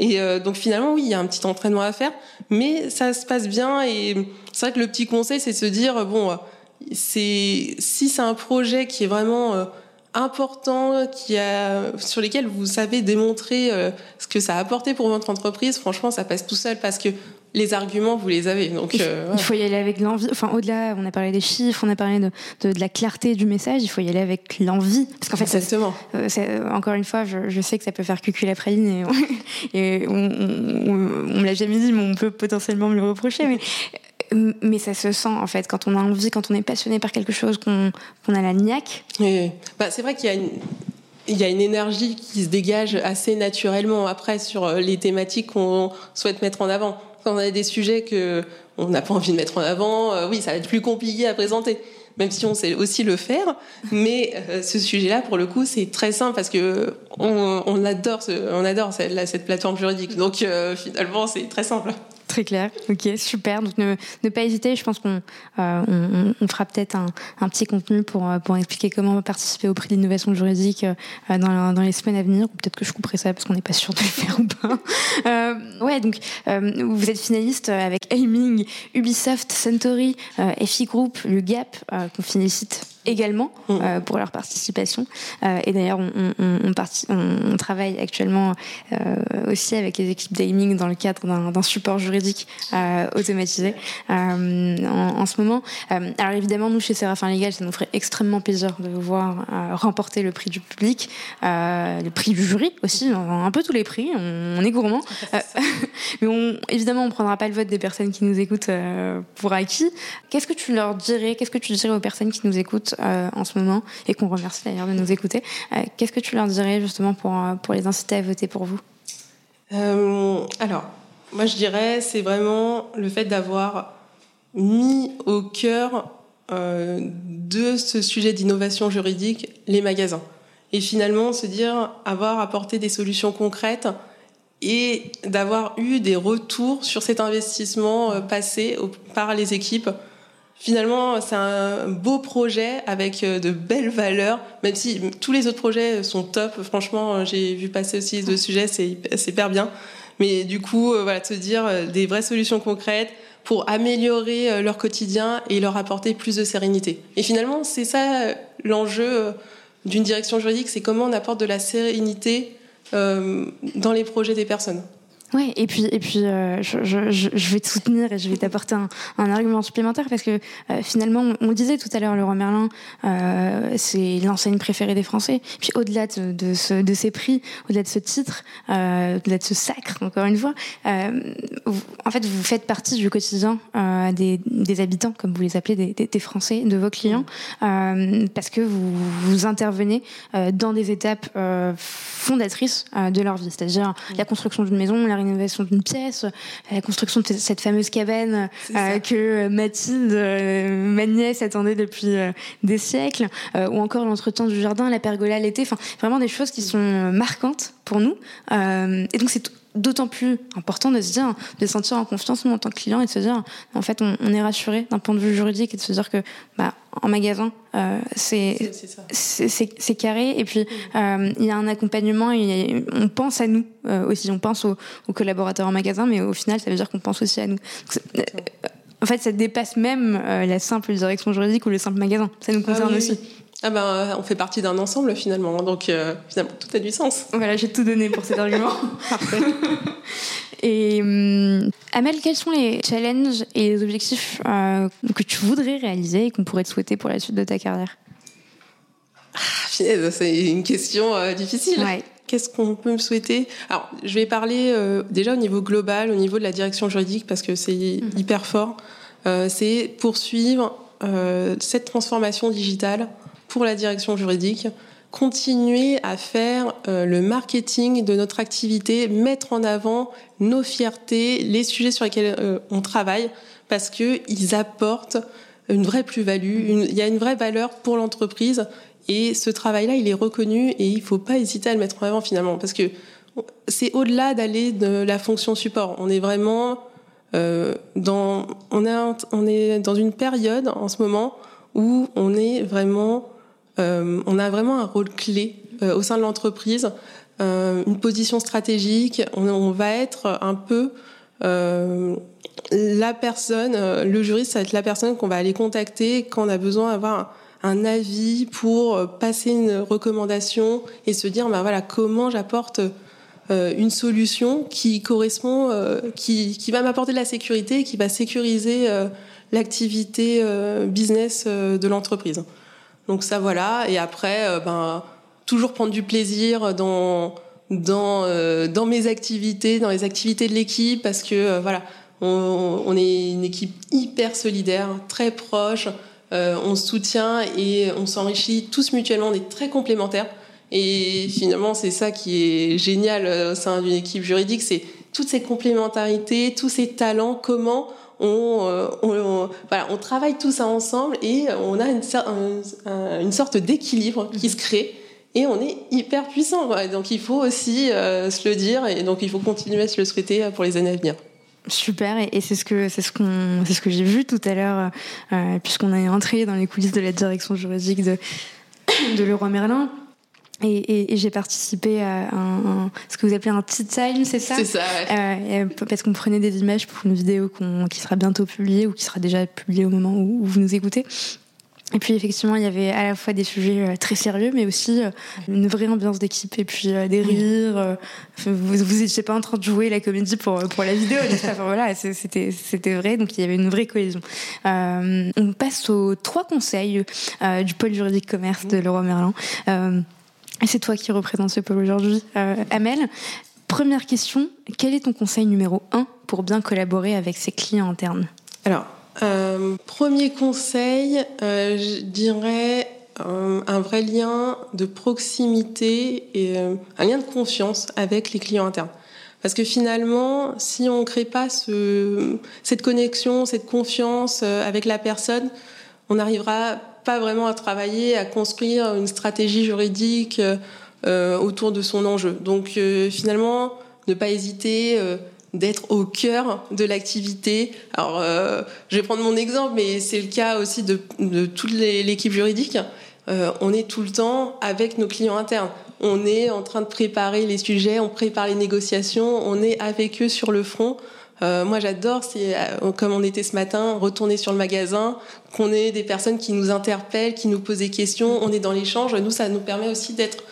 Et donc finalement, oui, il y a un petit entraînement à faire, mais ça se passe bien. Et c'est vrai que le petit conseil, c'est de se dire bon, c'est si c'est un projet qui est vraiment important qui a, sur lesquels vous savez démontrer euh, ce que ça a apporté pour votre entreprise, franchement, ça passe tout seul parce que les arguments, vous les avez. Donc, il, faut, y aller avec l'envie. Enfin, au-delà, on a parlé des chiffres, on a parlé de, de, la clarté du message. Il faut y aller avec l'envie, parce qu'en fait, Exactement. encore une fois, je, je, sais que ça peut faire cucul après ligne et, et on, on, on, me l'a jamais dit, mais on peut potentiellement me le reprocher. Mais mais ça se sent en fait quand on a envie, quand on est passionné par quelque chose, qu'on a la niaque. Bah, c'est vrai qu'il y a une énergie qui se dégage assez naturellement après sur euh, les thématiques qu'on souhaite mettre en avant. Quand on a des sujets que on n'a pas envie de mettre en avant, euh, oui, ça va être plus compliqué à présenter. Même si on sait aussi le faire, mais euh, ce sujet-là, pour le coup, c'est très simple parce que on, adore, on adore cette plateforme juridique. Donc finalement, c'est très simple. Très clair. Ok, super. Donc ne, ne pas hésiter. Je pense qu'on euh, on, on, fera peut-être un, un, petit contenu pour, euh, pour expliquer comment participer au prix d'innovation juridique euh, dans, dans, les semaines à venir. Peut-être que je couperai ça parce qu'on n'est pas sûr de le faire ou pas. Euh, ouais, donc euh, vous êtes finaliste avec Aiming, Ubisoft, Centauri, FI Group, le Gap, qu'on félicite également mm. euh, pour leur participation. Euh, et d'ailleurs, on, on, on, on, travaille actuellement euh, aussi avec les équipes d'Aiming dans le cadre d'un support juridique euh, automatisé euh, en, en, ce moment. alors évidemment, nous, chez Séraphin Legal, ça nous ferait extrêmement plaisir de vous voir remporter le prix du public, le prix du jury aussi, un peu tous les prix, on, est gourmand. mais on, évidemment, on prendra pas le vote des personnes qui nous écoutent pour acquis. Qu'est-ce que tu leur dirais, qu'est-ce que tu dirais aux personnes qui nous écoutent euh, en ce moment et qu'on remercie d'ailleurs de nous écouter. Euh, qu'est-ce que tu leur dirais justement pour, euh, pour les inciter à voter pour vous? Alors, moi je dirais c'est vraiment le fait d'avoir mis au cœur de ce sujet d'innovation juridique les magasins. Et finalement se dire avoir apporté des solutions concrètes et d'avoir eu des retours sur cet investissement passé par les équipes Finalement, c'est un beau projet avec euh, de belles valeurs, même si tous les autres projets sont top. Franchement, euh, j'ai vu passer aussi deux sujets, c'est hyper bien. Mais du coup, euh, voilà, se dire des vraies solutions concrètes pour améliorer leur quotidien et leur apporter plus de sérénité. Et finalement, c'est ça l'enjeu d'une direction juridique, c'est comment on apporte de la sérénité dans les projets des personnes. Ouais, et puis et puis euh, je, je, je, vais te soutenir et je vais t'apporter un, un, argument supplémentaire parce que euh, finalement on, le disait tout à l'heure, Leroy Merlin, euh, c'est l'enseigne préférée des Français. Puis au-delà de, de, ce, de ces prix, au-delà de ce titre, au-delà de ce sacre, encore une fois, vous, en fait vous faites partie du quotidien des, des, habitants, comme vous les appelez, des, des, des Français, de vos clients, parce que vous, vous intervenez dans des étapes fondatrices de leur vie, c'est-à-dire la construction d'une maison, la rénovation d'une pièce, la construction de cette fameuse cabane euh, que Mathilde, euh, ma nièce, attendait depuis euh, des siècles, euh, ou encore l'entretien du jardin, la pergola l'été, enfin vraiment des choses qui sont marquantes pour nous. et donc c'est d'autant plus important de se dire, de se sentir en confiance nous en tant que client et de se dire, en fait, on, on est rassuré d'un point de vue juridique et de se dire que, bah, en magasin, euh, c'est c'est carré et puis euh, il y a un accompagnement et on pense à nous euh, aussi, on pense aux, aux, collaborateurs en magasin, mais au final, ça veut dire qu'on pense aussi à nous. Euh, en fait, ça dépasse même euh, la simple direction juridique ou le simple magasin. Ça nous concerne ah, oui, aussi. Ah ben, euh, on fait partie d'un ensemble finalement, donc euh, finalement tout a du sens. Voilà, j'ai tout donné pour cet argument. Parfait. Et euh, Amel, quels sont les challenges et les objectifs euh, que tu voudrais réaliser et qu'on pourrait te souhaiter pour la suite de ta carrière? Ah, C'est une question euh, difficile. Ouais. Qu'est-ce qu'on peut me souhaiter? Alors, je vais parler déjà au niveau global, au niveau de la direction juridique, parce que c'est mmh. hyper fort. c'est poursuivre cette transformation digitale pour la direction juridique, continuer à faire euh, le marketing de notre activité, mettre en avant nos fiertés, les sujets sur lesquels euh, on travaille, parce que ils apportent une vraie plus-value, il y a une vraie valeur pour l'entreprise, et ce travail-là, il est reconnu, et il faut pas hésiter à le mettre en avant finalement, parce que c'est au-delà d'aller de la fonction support. On est vraiment euh, dans, on est, on est dans une période en ce moment où on est vraiment on a vraiment un rôle clé euh, au sein de l'entreprise, euh, une position stratégique. On, on, va être un peu la personne, le juriste, ça va être la personne qu'on va aller contacter quand on a besoin d'avoir un, avis pour passer une recommandation et se dire, bah voilà, comment j'apporte une solution qui correspond, qui, qui va m'apporter de la sécurité, qui va sécuriser l'activité business de l'entreprise. Donc ça voilà. Et après, ben toujours prendre du plaisir dans dans dans mes activités, dans les activités de l'équipe, parce que voilà, on, on, est une équipe hyper solidaire, très proche. on se soutient et on s'enrichit tous mutuellement. On est très complémentaires. Et finalement, c'est ça qui est génial au sein d'une équipe juridique, c'est toutes ces complémentarités, tous ces talents, comment on, on, voilà, on travaille tout ça ensemble et on a une, sorte d'équilibre qui se crée et on est hyper puissant. Donc il faut aussi euh, se le dire et donc il faut continuer à se le souhaiter pour les années à venir. Super et, c'est ce que c'est ce qu'on c'est ce que j'ai vu tout à l'heure euh, puisqu'on est entré dans les coulisses de la direction juridique de de Leroy Merlin. Et, et, j'ai participé à un, ce que vous appelez un tea time, c'est ça C'est ça, ouais. euh, Parce qu'on prenait des images pour une vidéo qui sera bientôt publiée ou qui sera déjà publiée au moment où, où vous nous écoutez. Et puis effectivement, il y avait à la fois des sujets euh, très sérieux, mais aussi euh, une vraie ambiance d'équipe et puis euh, des rires. Vous vous étiez pas en train de jouer la comédie pour pour la vidéo, enfin, voilà, c'était c'était vrai. Donc il y avait une vraie cohésion. Euh, on passe aux trois conseils euh, du pôle juridique commerce de Leroy Merlin. Euh, et c'est toi qui représente ce pôle aujourd'hui, Amel. Première question, quel est ton conseil numéro un pour bien collaborer avec ses clients internes? Alors, euh, premier conseil, euh, je dirais euh, un vrai lien de proximité et euh, un lien de confiance avec les clients internes. Parce que finalement, si on ne crée pas ce, cette connexion, cette confiance euh, avec la personne, on n'arrivera pas vraiment à travailler, à construire une stratégie juridique autour de son enjeu. Donc finalement, ne pas hésiter d'être au cœur de l'activité. Alors, euh, je vais prendre mon exemple, mais c'est le cas aussi de, de toute l'équipe juridique. Euh, on est tout le temps avec nos clients internes. On est en train de préparer les sujets, on prépare les négociations, on est avec eux sur le front. Euh, moi, j'adore, c'est euh, comme on était ce matin, retourner sur le magasin, qu'on ait des personnes qui nous interpellent, qui nous posent des questions. On est dans l'échange. Nous, ça nous permet aussi d'être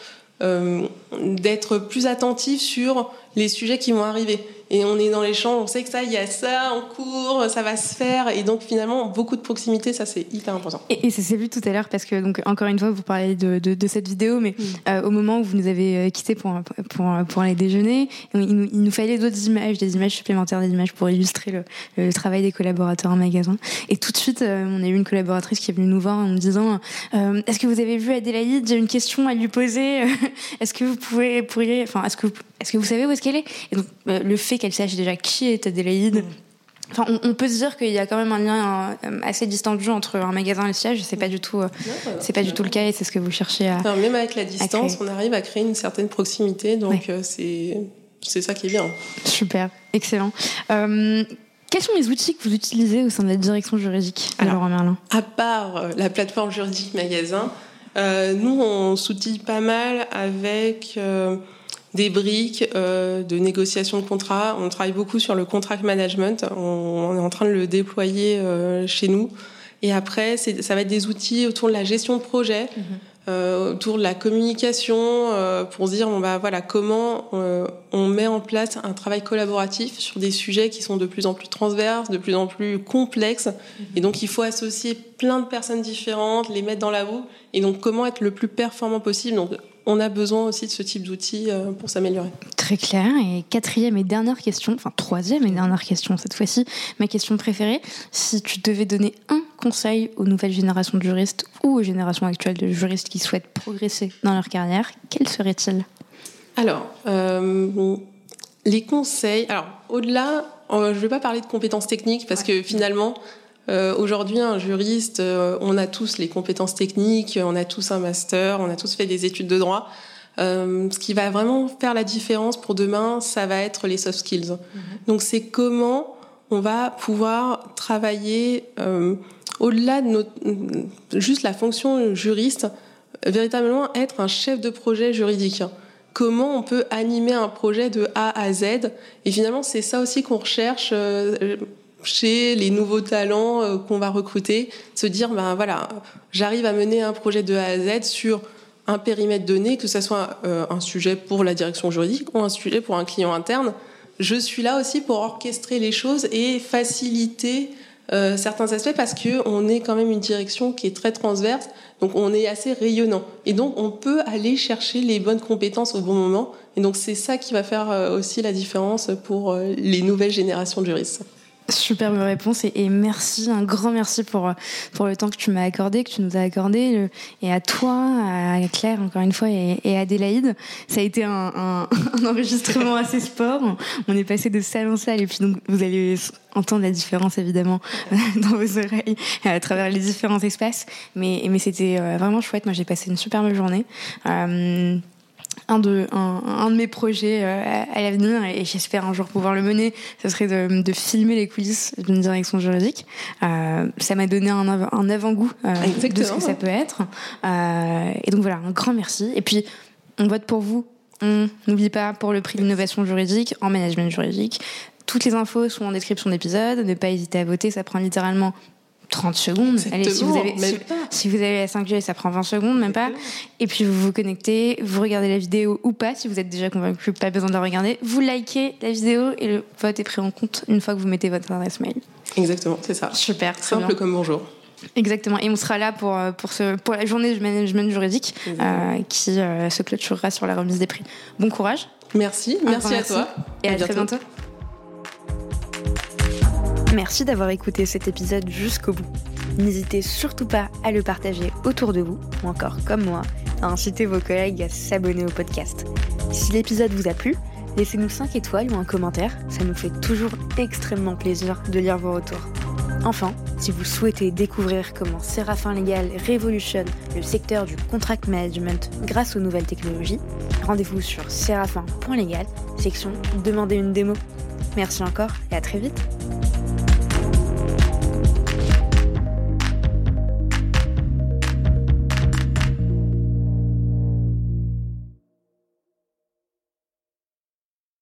euh, d'être plus attentifs sur les sujets qui vont arriver et on est dans les champs, on sait que ça, il y a ça en cours, ça va se faire, et donc finalement beaucoup de proximité, ça c'est hyper important. Et, et ça s'est vu tout à l'heure parce que donc encore une fois vous parlez de, de, de cette vidéo, mais euh, au moment où vous nous avez euh, quitté pour pour pour aller déjeuner, il nous, il nous fallait d'autres images, des images supplémentaires, des images pour illustrer le, le travail des collaborateurs en magasin. Et tout de suite, euh, on a eu une collaboratrice qui est venue nous voir en nous disant euh, Est-ce que vous avez vu Adélaïde? J'ai une question à lui poser. est-ce que vous pouvez pourriez, enfin est-ce que est-ce que vous savez où est-ce qu'elle est? Et donc euh, le fait qu'elle sache déjà qui est Adélaïde. Mm. Enfin, on, on, peut se dire qu'il y a quand même un lien euh, assez distendu entre un magasin et le siège. C'est pas du tout, euh, c'est pas du tout le cas et c'est ce que vous cherchez à. Même avec la distance, on arrive à créer une certaine proximité. Donc ouais. c'est c'est ça qui est bien. Super, excellent. Euh, quels sont les outils que vous utilisez au sein de la direction juridique Alors, Merlin? À part la plateforme juridique magasin, nous on s'outille pas mal avec des briques euh, de négociation de contrat. On travaille beaucoup sur le contract management. On, on est en train de le déployer euh, chez nous. Et après, ça va être des outils autour de la gestion de projet, mmh. euh, autour de la communication, euh, pour se dire bon bah voilà comment euh, on met en place un travail collaboratif sur des sujets qui sont de plus en plus transverses, de plus en plus complexes. Mmh. Et donc il faut associer plein de personnes différentes, les mettre dans la roue. Et donc comment être le plus performant possible. Donc on a besoin aussi de ce type d'outils euh, pour s'améliorer. Très clair. Et quatrième et dernière question, enfin troisième et dernière question cette fois-ci, ma question préférée, si tu devais donner un conseil aux nouvelles générations de juristes ou aux générations actuelles de juristes qui souhaitent progresser dans leur carrière, quel serait-il? Alors, euh, les conseils, alors au-delà, euh, je ne vais pas parler de compétences techniques parce que finalement, euh, Aujourd'hui, un juriste, euh, on a tous les compétences techniques, on a tous un master, on a tous fait des études de droit. Euh, ce qui va vraiment faire la différence pour demain, ça va être les soft skills. Mm -hmm. Donc, c'est comment on va pouvoir travailler euh, au-delà de notre, juste la fonction juriste, véritablement être un chef de projet juridique comment on peut animer un projet de A à Z? Et finalement, c'est ça aussi qu'on recherche. Euh, chez les nouveaux talents euh, qu'on va recruter, se dire ben voilà, j'arrive à mener un projet de A à Z sur un périmètre donné, que ce soit un sujet pour la direction juridique ou un sujet pour un client interne, je suis là aussi pour orchestrer les choses et faciliter euh, certains aspects parce que on est quand même une direction qui est très transverse, donc on est assez rayonnant. Et donc on peut aller chercher les bonnes compétences au bon moment. Et donc c'est ça qui va faire euh, aussi la différence pour euh, les nouvelles générations de juristes. Superbe réponse et, merci, un grand merci pour, pour le temps que tu m'as accordé, que tu nous as accordé, et à toi, à Claire encore une fois, et, à Adélaïde. Ça a été un, enregistrement assez sport. On est passé de salle en salle et puis donc vous allez entendre la différence évidemment dans vos oreilles à travers les différents espaces. Mais, mais c'était euh, vraiment chouette. Moi j'ai passé une superbe journée. Euh, un de, un, de mes projets euh, à, l'avenir, et j'espère un jour pouvoir le mener, ce serait de, de filmer les coulisses d'une direction juridique. Euh, ça m'a donné un, un avant-goût euh, de ce que ça peut être. et donc voilà, un grand merci. Et puis, on vote pour vous. On n'oublie pas pour le prix d'innovation juridique en management juridique. Toutes les infos sont en description d'épisode. Ne pas hésiter à voter, ça prend littéralement 30 secondes. Allez, si vous, avez, si, vous avez la 5G, ça prend 20 secondes, même pas. Et puis vous vous connectez, vous regardez la vidéo ou pas, si vous êtes déjà convaincu, pas besoin de la regarder. Vous likez la vidéo et le vote est pris en compte une fois que vous mettez votre adresse mail. Exactement, c'est ça. Super, simple comme bonjour. Exactement. Et on sera là pour, euh, pour, ce, pour la journée du management juridique euh, qui euh, se clôturera sur la remise des prix. Bon courage. Merci, merci, à toi. Et à très bientôt. Merci d'avoir écouté cet épisode jusqu'au bout. N'hésitez surtout pas à le partager autour de vous, ou encore comme moi, à inciter vos collègues à s'abonner au podcast. Si l'épisode vous a plu, laissez-nous 5 étoiles ou un commentaire, ça nous fait toujours extrêmement plaisir de lire vos retours. Enfin, si vous souhaitez découvrir comment Séraphin Légal révolutionne le secteur du contract management grâce aux nouvelles technologies, rendez-vous sur séraphin.légal, section Demandez une démo. Merci encore et à très vite